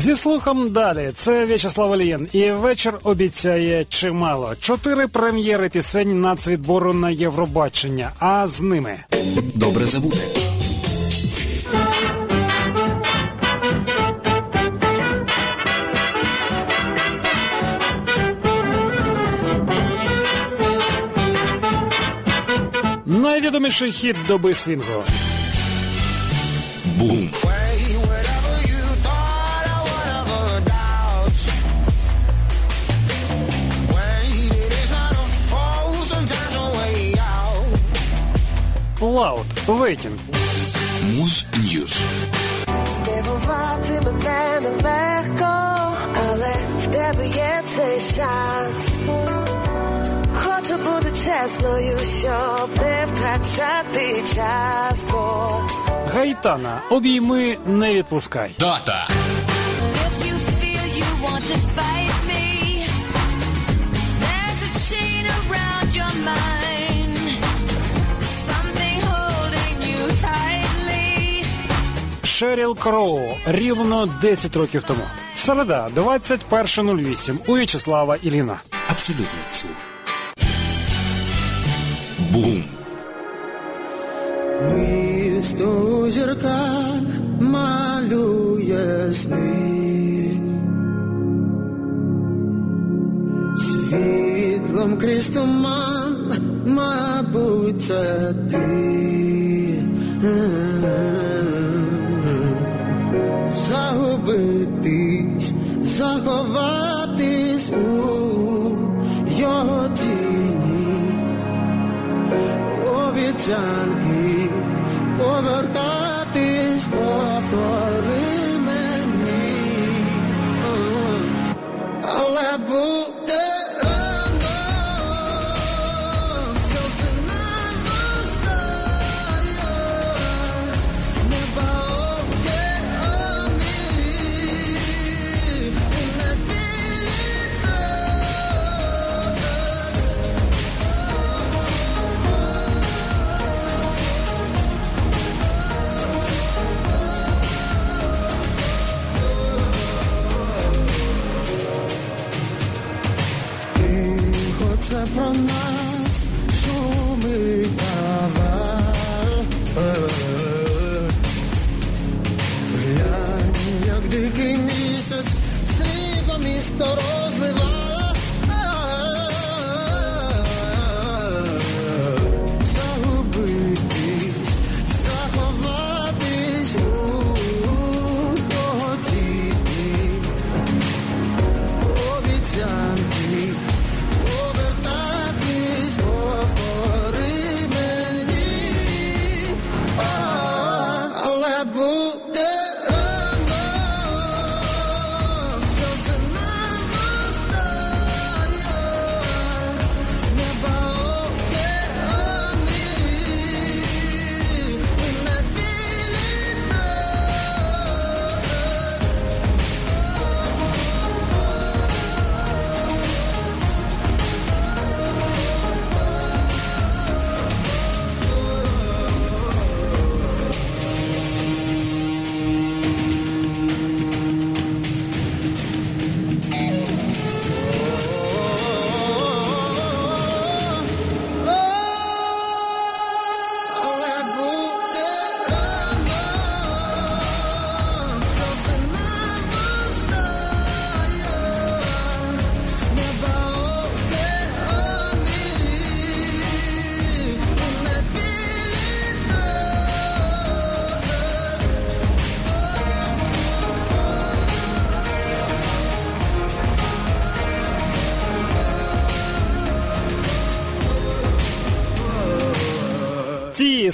Зі слухом далі. Це В'ячеслав Олієн. І вечір обіцяє чимало. Чотири прем'єри пісень нацвідбору на Євробачення. А з ними Добре забути. найвідоміший хіт доби свінгу. Бум. Laud. Waiting. Муз News. Здивувати мене нелегко, але в тебе є цей шанс. Хочу бути чесною, щоб не втрачати час, бо Гайтана. Обійми не відпускай. Дата. Шеріл Кроу. Рівно 10 років тому. Середа, 21.08. У В'ячеслава Іліна. Абсолютний слух. Бум. Місто у зірках малює сни. Світлом крізь туман, мабуть, це ти. done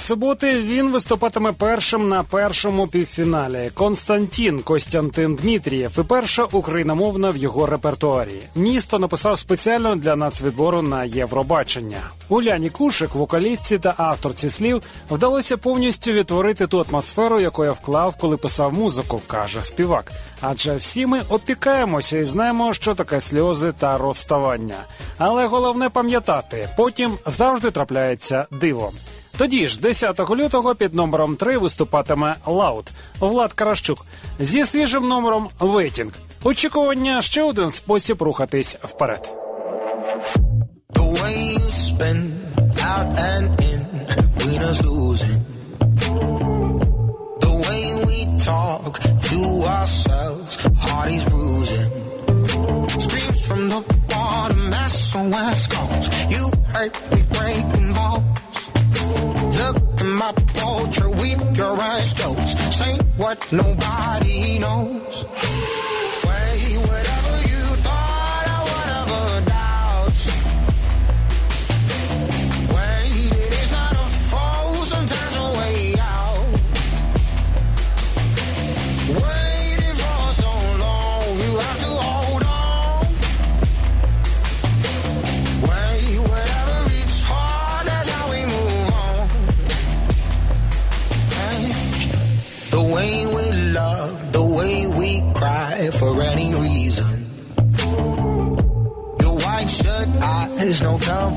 суботи він виступатиме першим на першому півфіналі. Константін Костянтин Дмитрієв і перша україномовна в його репертуарі. Місто написав спеціально для нацвідбору на Євробачення. Уляні Кушик, вокалістці та авторці слів, вдалося повністю відтворити ту атмосферу, яку я вклав, коли писав музику, каже співак. Адже всі ми опікаємося і знаємо, що таке сльози та розставання. Але головне пам'ятати, потім завжди трапляється диво. Тоді ж, 10 лютого, під номером 3 виступатиме Laud Влад Каращук зі свіжим номером Waiting. Очікування ще один спосіб рухатись вперед. Screams from the bottom, SOS calls. You hurt me at my portrait with your closed. Say what nobody knows.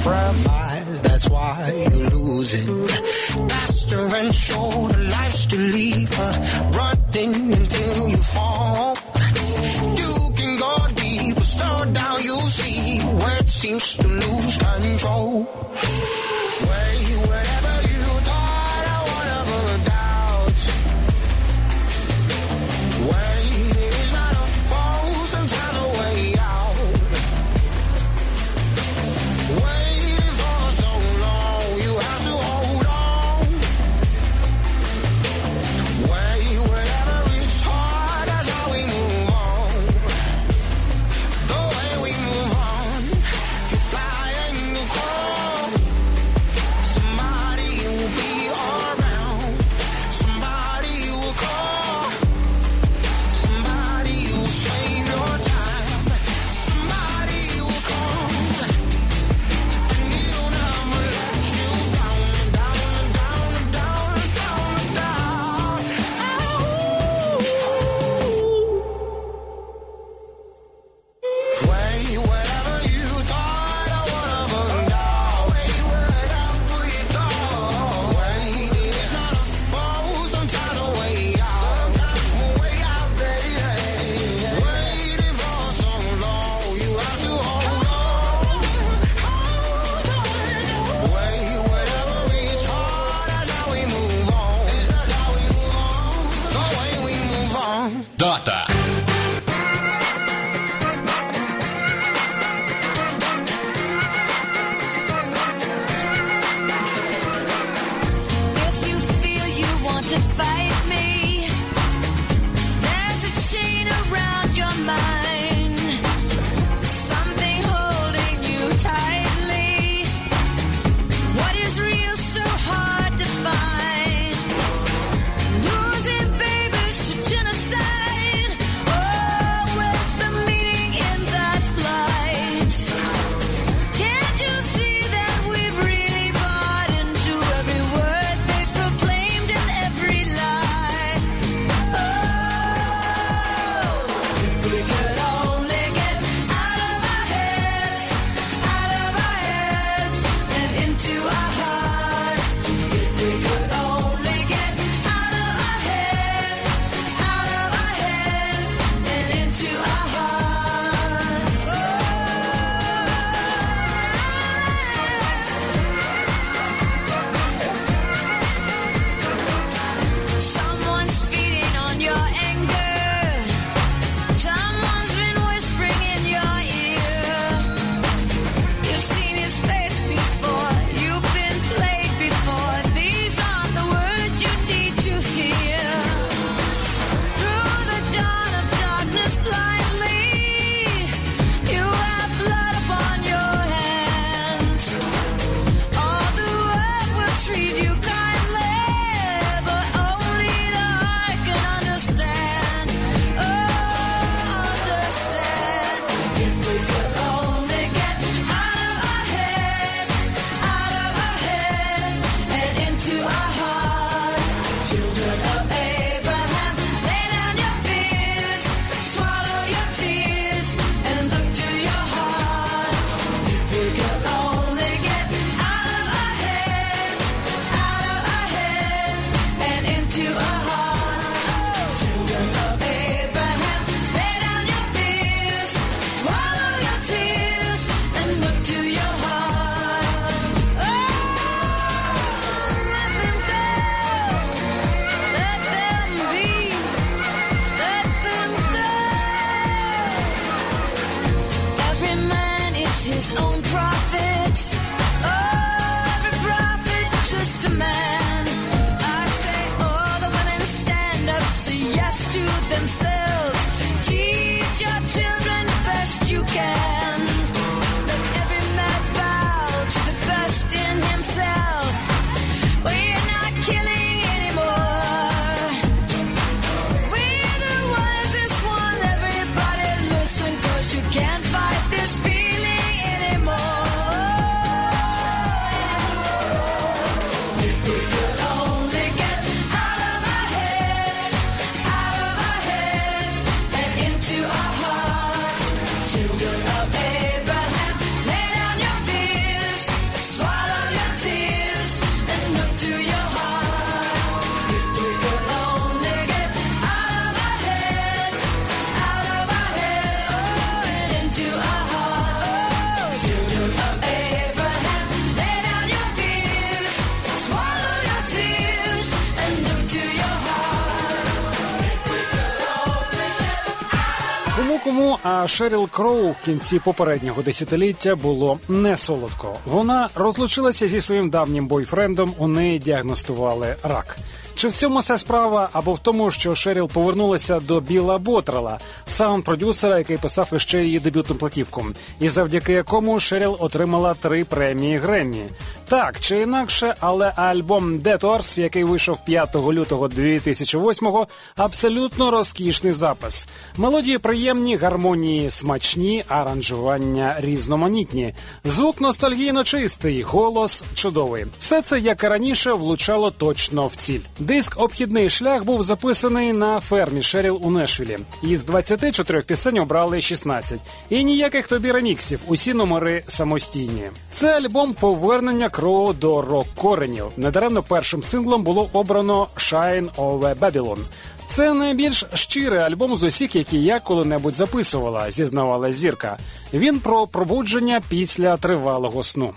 Compromise. That's why you're losing. А Шеріл Кроу в кінці попереднього десятиліття було не солодко. Вона розлучилася зі своїм давнім бойфрендом. У неї діагностували рак. Чи в цьому вся справа, або в тому, що Шеріл повернулася до Біла Ботрела, саунд-продюсера, який писав іще її дебютну платівку, і завдяки якому Шеріл отримала три премії Греммі. Так чи інакше, але альбом Detours, який вийшов 5 лютого 2008-го, абсолютно розкішний запис. Мелодії приємні, гармонії смачні, аранжування різноманітні. Звук ностальгійно чистий, голос чудовий. Все це, як і раніше, влучало точно в ціль. Диск Обхідний шлях був записаний на фермі Шеріл у Нешвілі. Із 24 пісень обрали 16. І ніяких тобі реміксів, усі номери самостійні. Це альбом повернення Кроу до рок-коренів. Недаремно першим синглом було обрано Shine over Babylon. Це найбільш щирий альбом з усіх, які я коли-небудь записувала, зізнавала зірка. Він про пробудження після тривалого сну.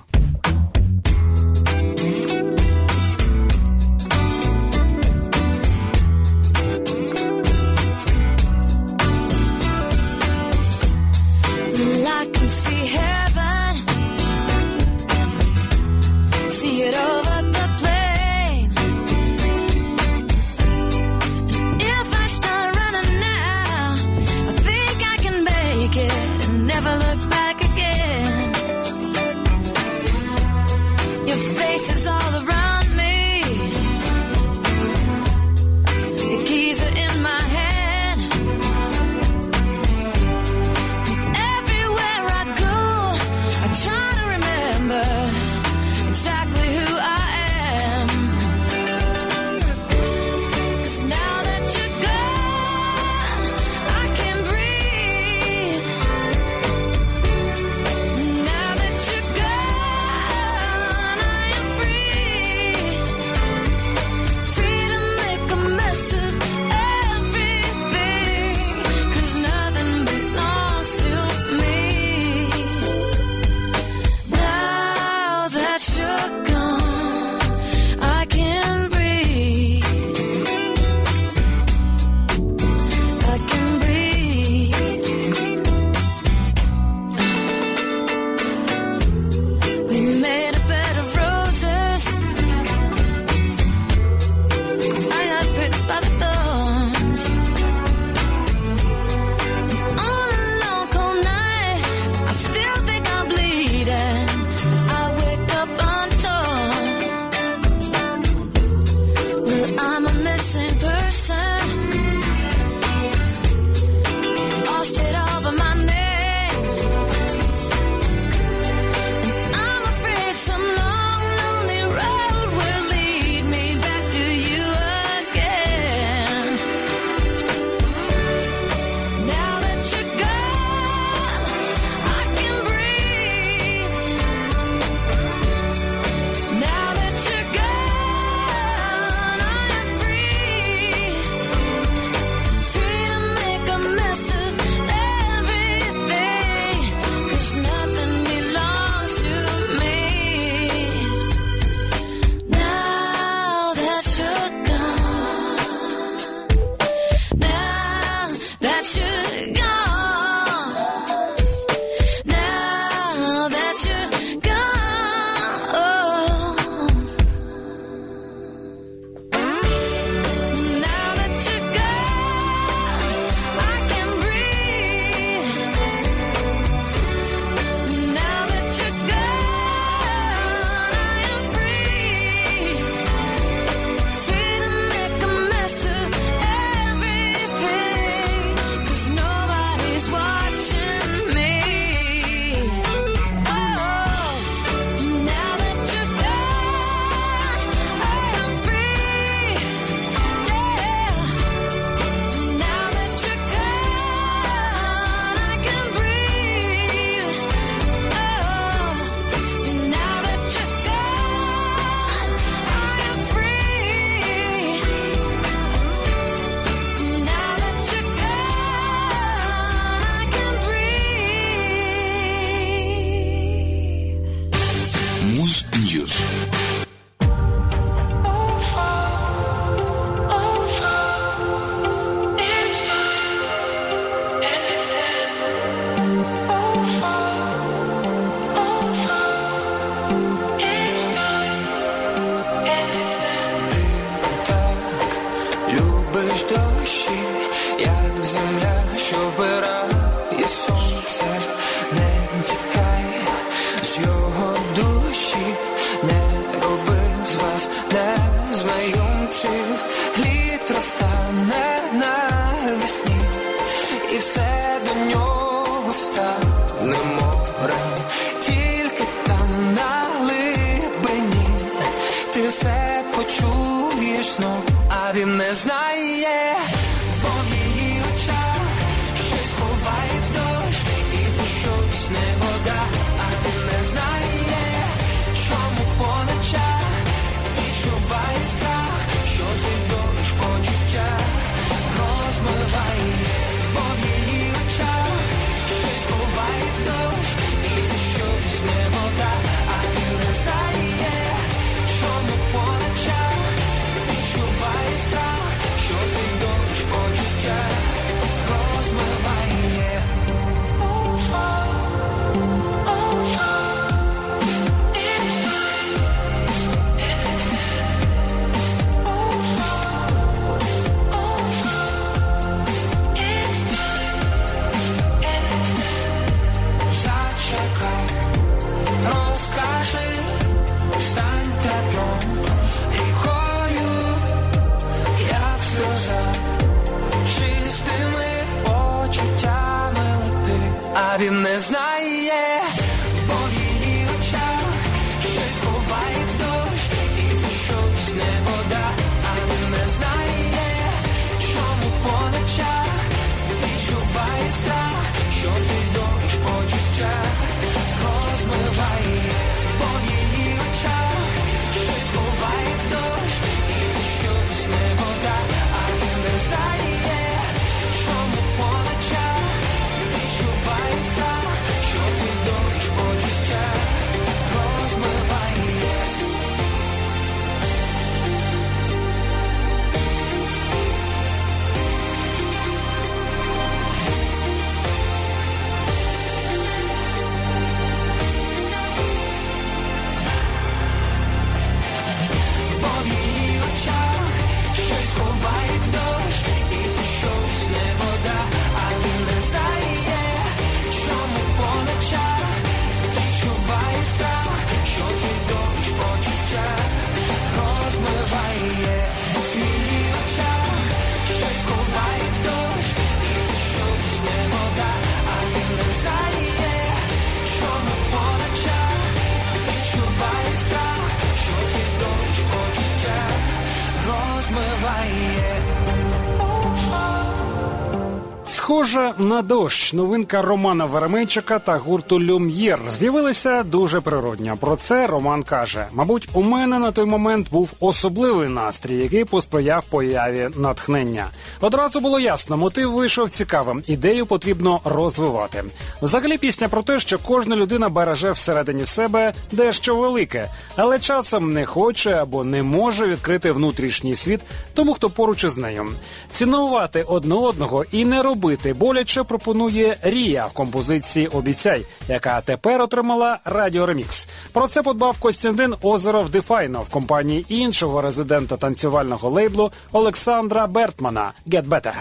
Схожа на дощ, новинка Романа Веременчика та гурту Люм'єр з'явилася дуже природньо. Про це Роман каже: мабуть, у мене на той момент був особливий настрій, який посприяв появі натхнення. Одразу було ясно, мотив вийшов цікавим, ідею потрібно розвивати. Взагалі, пісня про те, що кожна людина береже всередині себе дещо велике, але часом не хоче або не може відкрити внутрішній світ тому, хто поруч із нею. Цінувати одне одного і не робити боляче пропонує Рія в композиції Обіцяй, яка тепер отримала Радіо Ремікс. Про це подбав Костянтин Озеров Дефайно в компанії іншого резидента танцювального лейблу Олександра Бертмана «Get Better».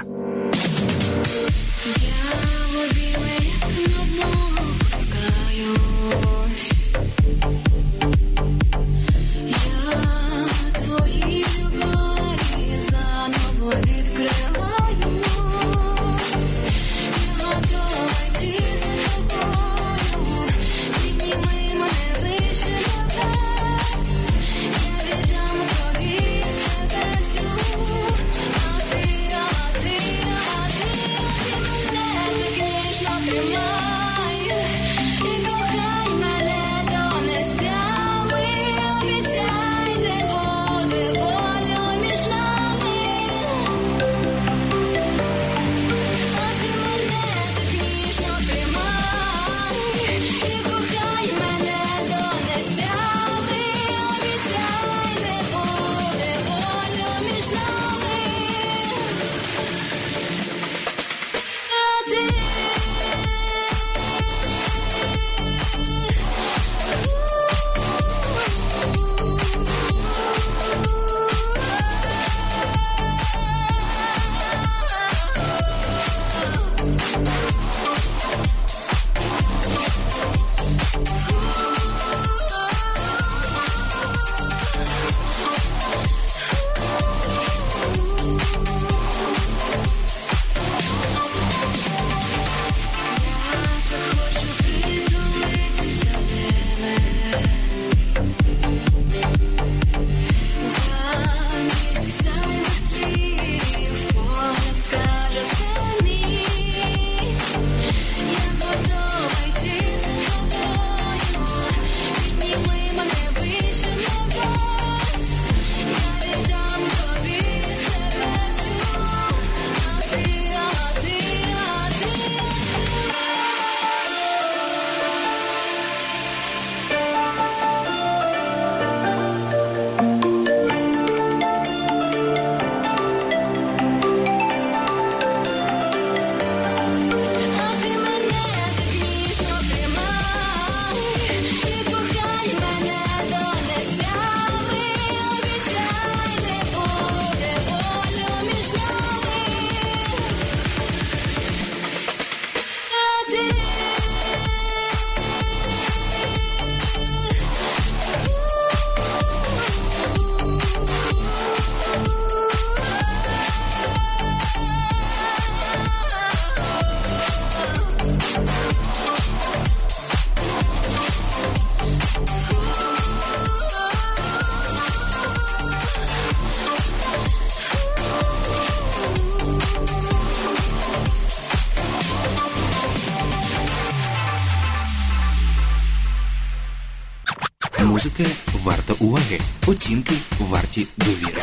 Оцінки варті довіри.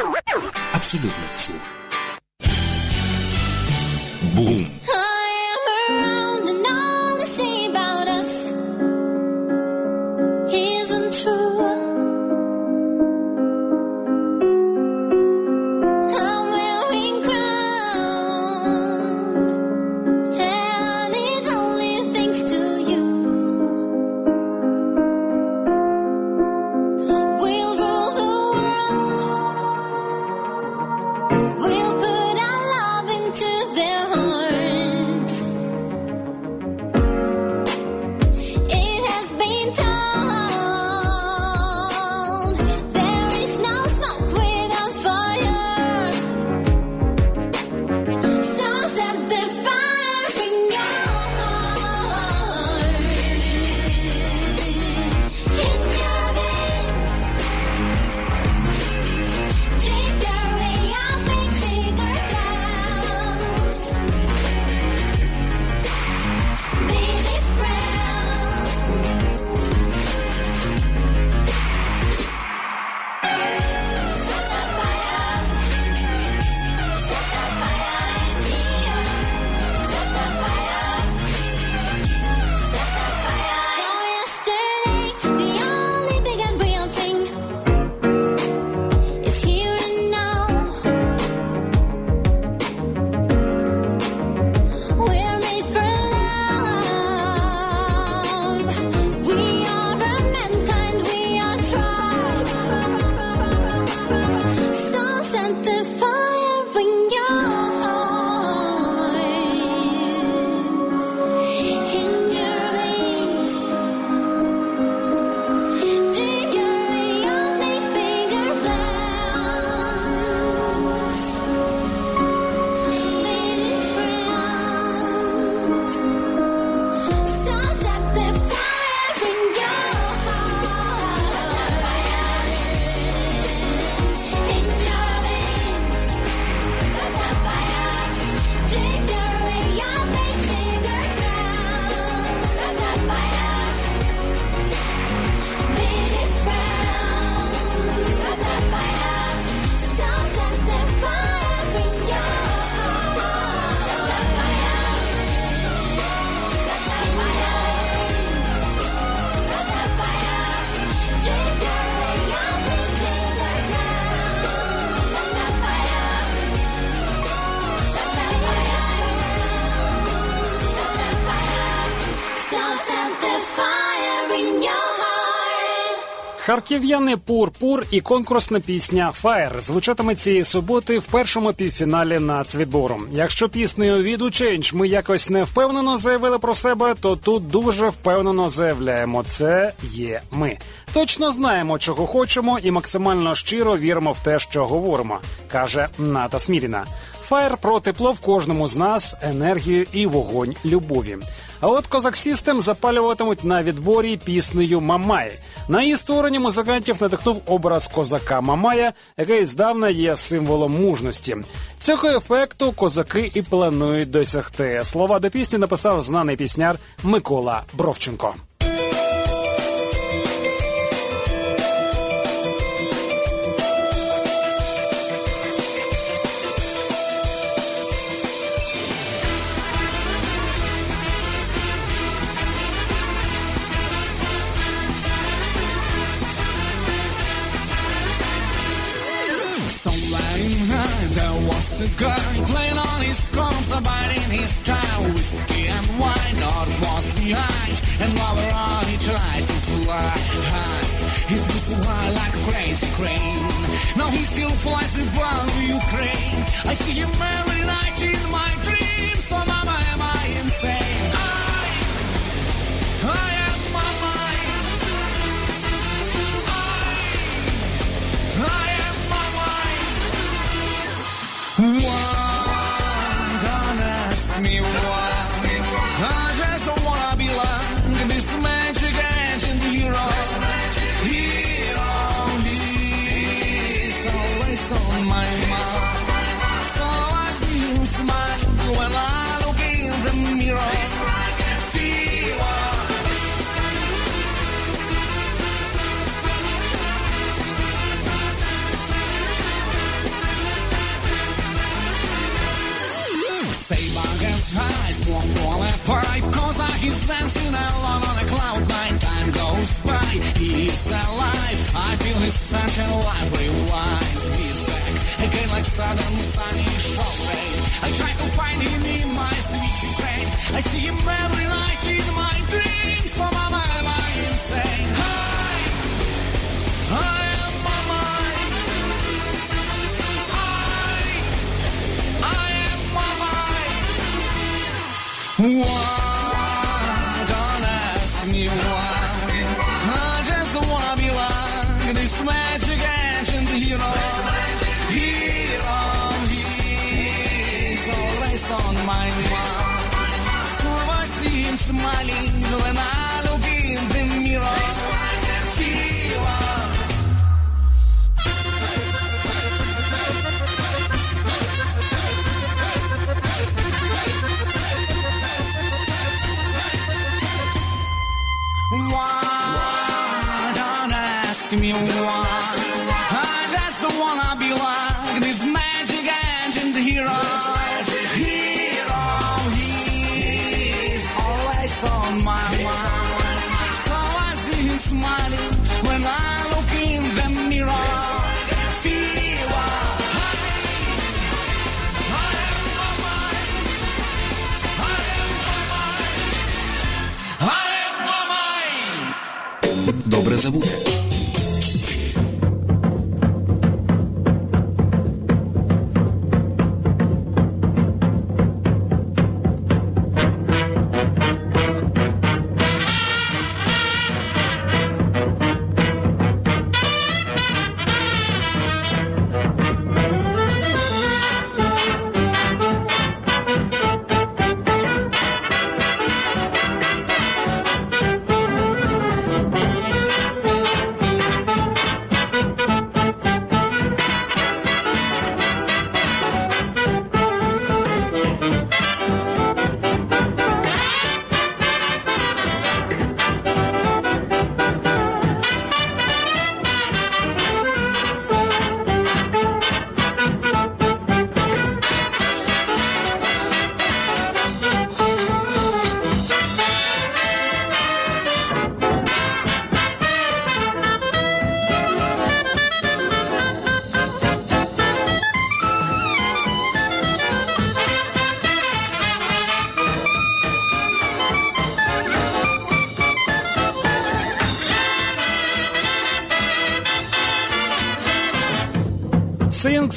Абсолютно слух. Бум! Харків'яни Пур-Пур і конкурсна пісня Фаєр звучатиме цієї суботи в першому півфіналі нацвідбору. Якщо піснею від Change ми якось не впевнено заявили про себе, то тут дуже впевнено заявляємо: це є ми. Точно знаємо, чого хочемо, і максимально щиро віримо в те, що говоримо, каже Ната Сміріна. Фаєр про тепло в кожному з нас, енергію і вогонь любові. А от Козак Сістем запалюватимуть на відборі піснею Мамай. На її створенні музикантів надихнув образ козака Мамая, який здавна є символом мужності. Цього ефекту козаки і планують досягти. Слова до пісні написав знаний пісняр Микола Бровченко. And while we're on, he tried to fly high. It was wild like a crazy crane. Now he still flies above Ukraine. I see him every a pipe. Cause he's dancing alone on a cloud nine. Time goes by, he's alive. I feel his touch and life rewinds. He's back again like sudden sunny shower. I try to find him in my sweet pain. I see him every night one.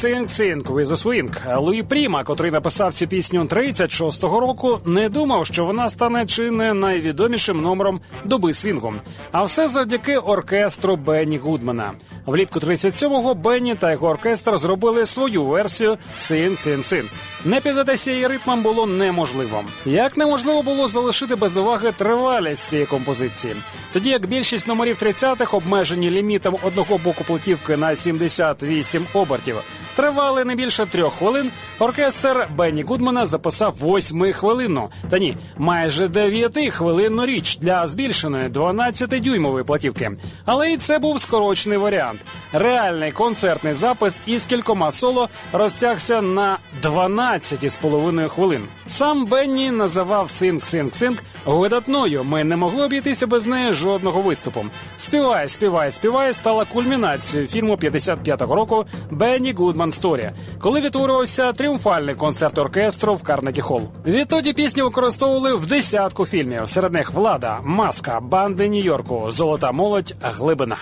With a swing. Луї Пріма, котрий написав цю пісню 36-го року, не думав, що вона стане чи не найвідомішим номером доби свінгу. А все завдяки оркестру Бенні Гудмана. Влітку 37-го Бенні та його оркестр зробили свою версію Sing, Sing, Sing. Не піддатися її ритмам було неможливо. Як неможливо було залишити без уваги тривалість цієї композиції. Тоді як більшість номерів 30-х обмежені лімітом одного боку платівки на 78 обертів, тривали не більше трьох хвилин. Оркестр Бенні Гудмана записав восьмихвилинну, та ні, майже дев'ятихвилинну річ для збільшеної 12-дюймової платівки. Але і це був скорочений варіант. Реальний концертний запис із кількома соло розтягся на 12 із половиною хвилин. Сам Бенні називав синг синг синг видатною. Ми не могли обійтися без неї жодного виступу. Співай, співай, співай стала кульмінацією фільму 55-го року Бенні Гудман Сторі, коли відтворювався тріумфальний концерт оркестру в Карнегі Холл. Відтоді пісню використовували в десятку фільмів. Серед них влада, маска, банди Нью-Йорку, золота молодь, глибина.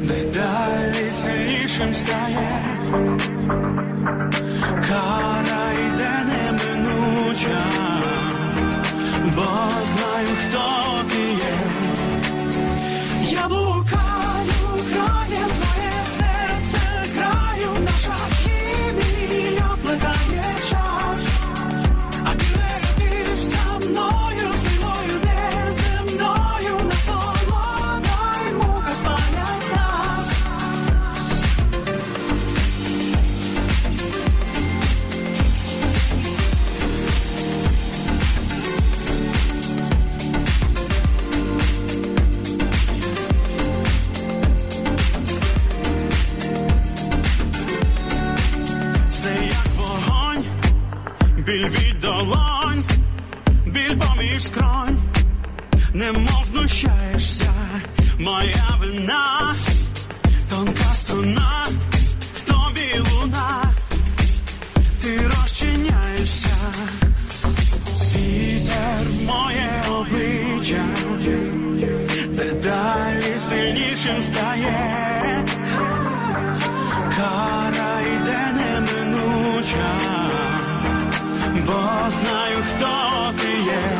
Дедалі сильнішим стає. Знаю, хто ти є.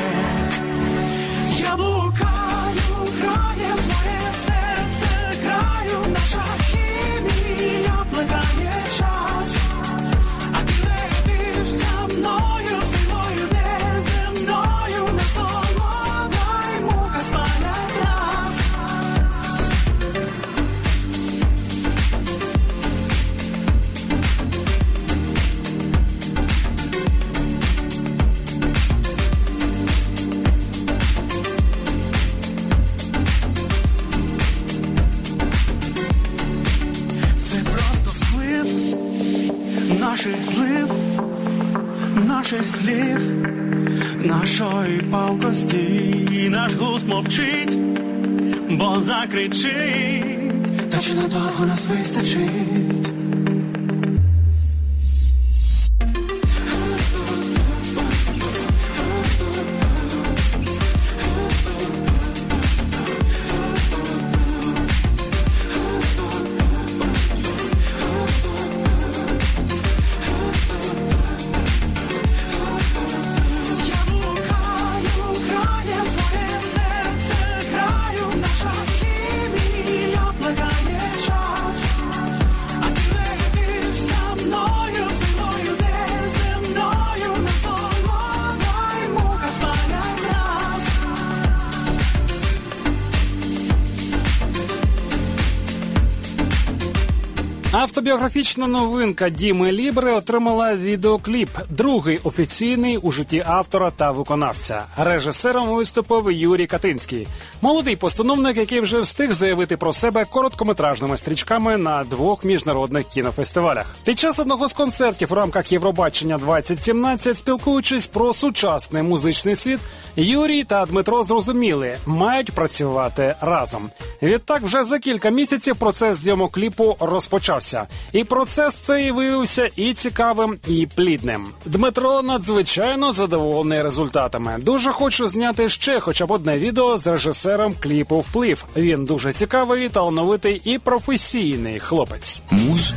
Автобіографічна новинка Діми Лібре отримала відеокліп, другий офіційний у житті автора та виконавця. Режисером виступив Юрій Катинський, молодий постановник, який вже встиг заявити про себе короткометражними стрічками на двох міжнародних кінофестивалях. Під час одного з концертів у рамках Євробачення 2017, спілкуючись про сучасний музичний світ, Юрій та Дмитро зрозуміли, мають працювати разом. Відтак, вже за кілька місяців процес зйомок кліпу розпочався, і процес цей виявився і цікавим, і плідним. Дмитро надзвичайно задоволений результатами. Дуже хочу зняти ще хоча б одне відео з режисером кліпу Вплив. Він дуже цікавий, талановитий і професійний хлопець. Муз.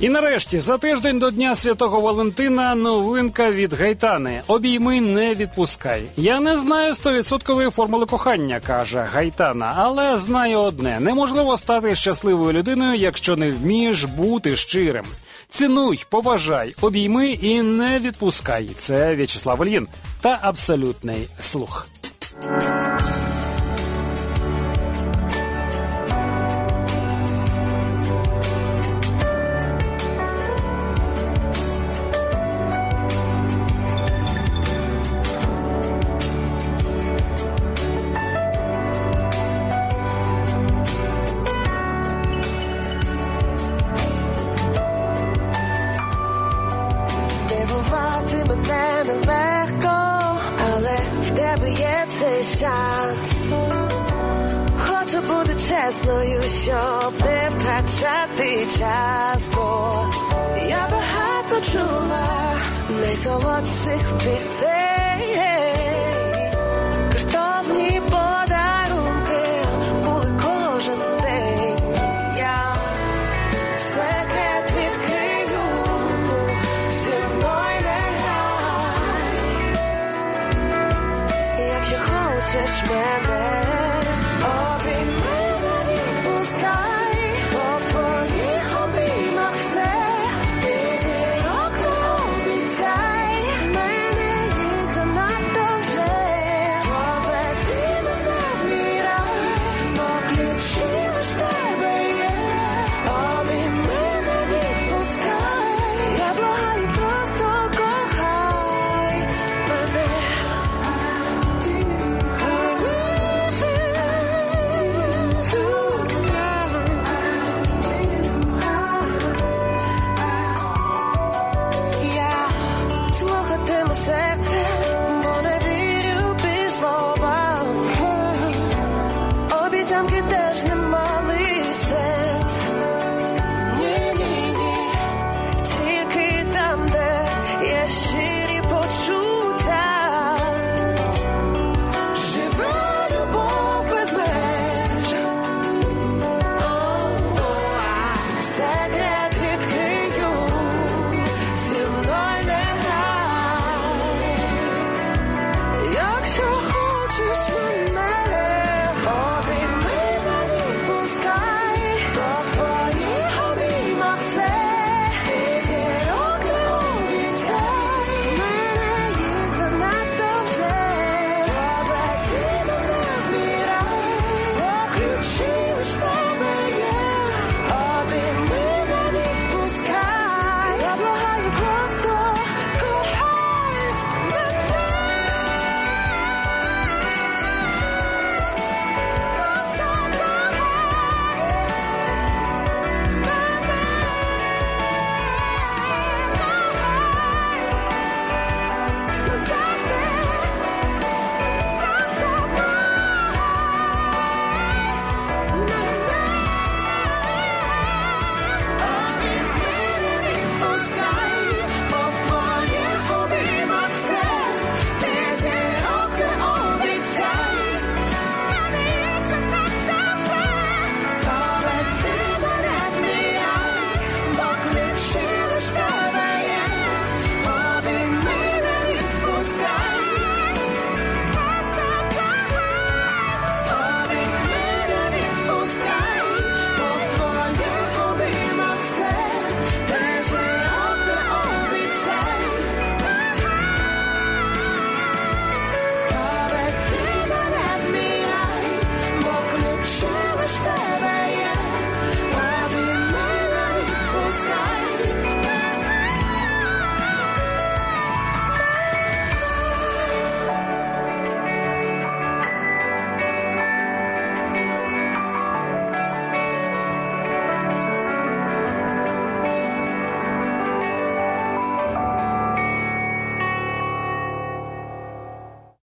І нарешті, за тиждень до Дня Святого Валентина, новинка від Гайтани. Обійми не відпускай. Я не знаю стовідсоткової формули кохання, каже Гайтана, але знаю одне: неможливо стати щасливою людиною, якщо не вмієш бути щирим. Цінуй, поважай, обійми і не відпускай. Це В'ячеслав Ільїн та абсолютний слух.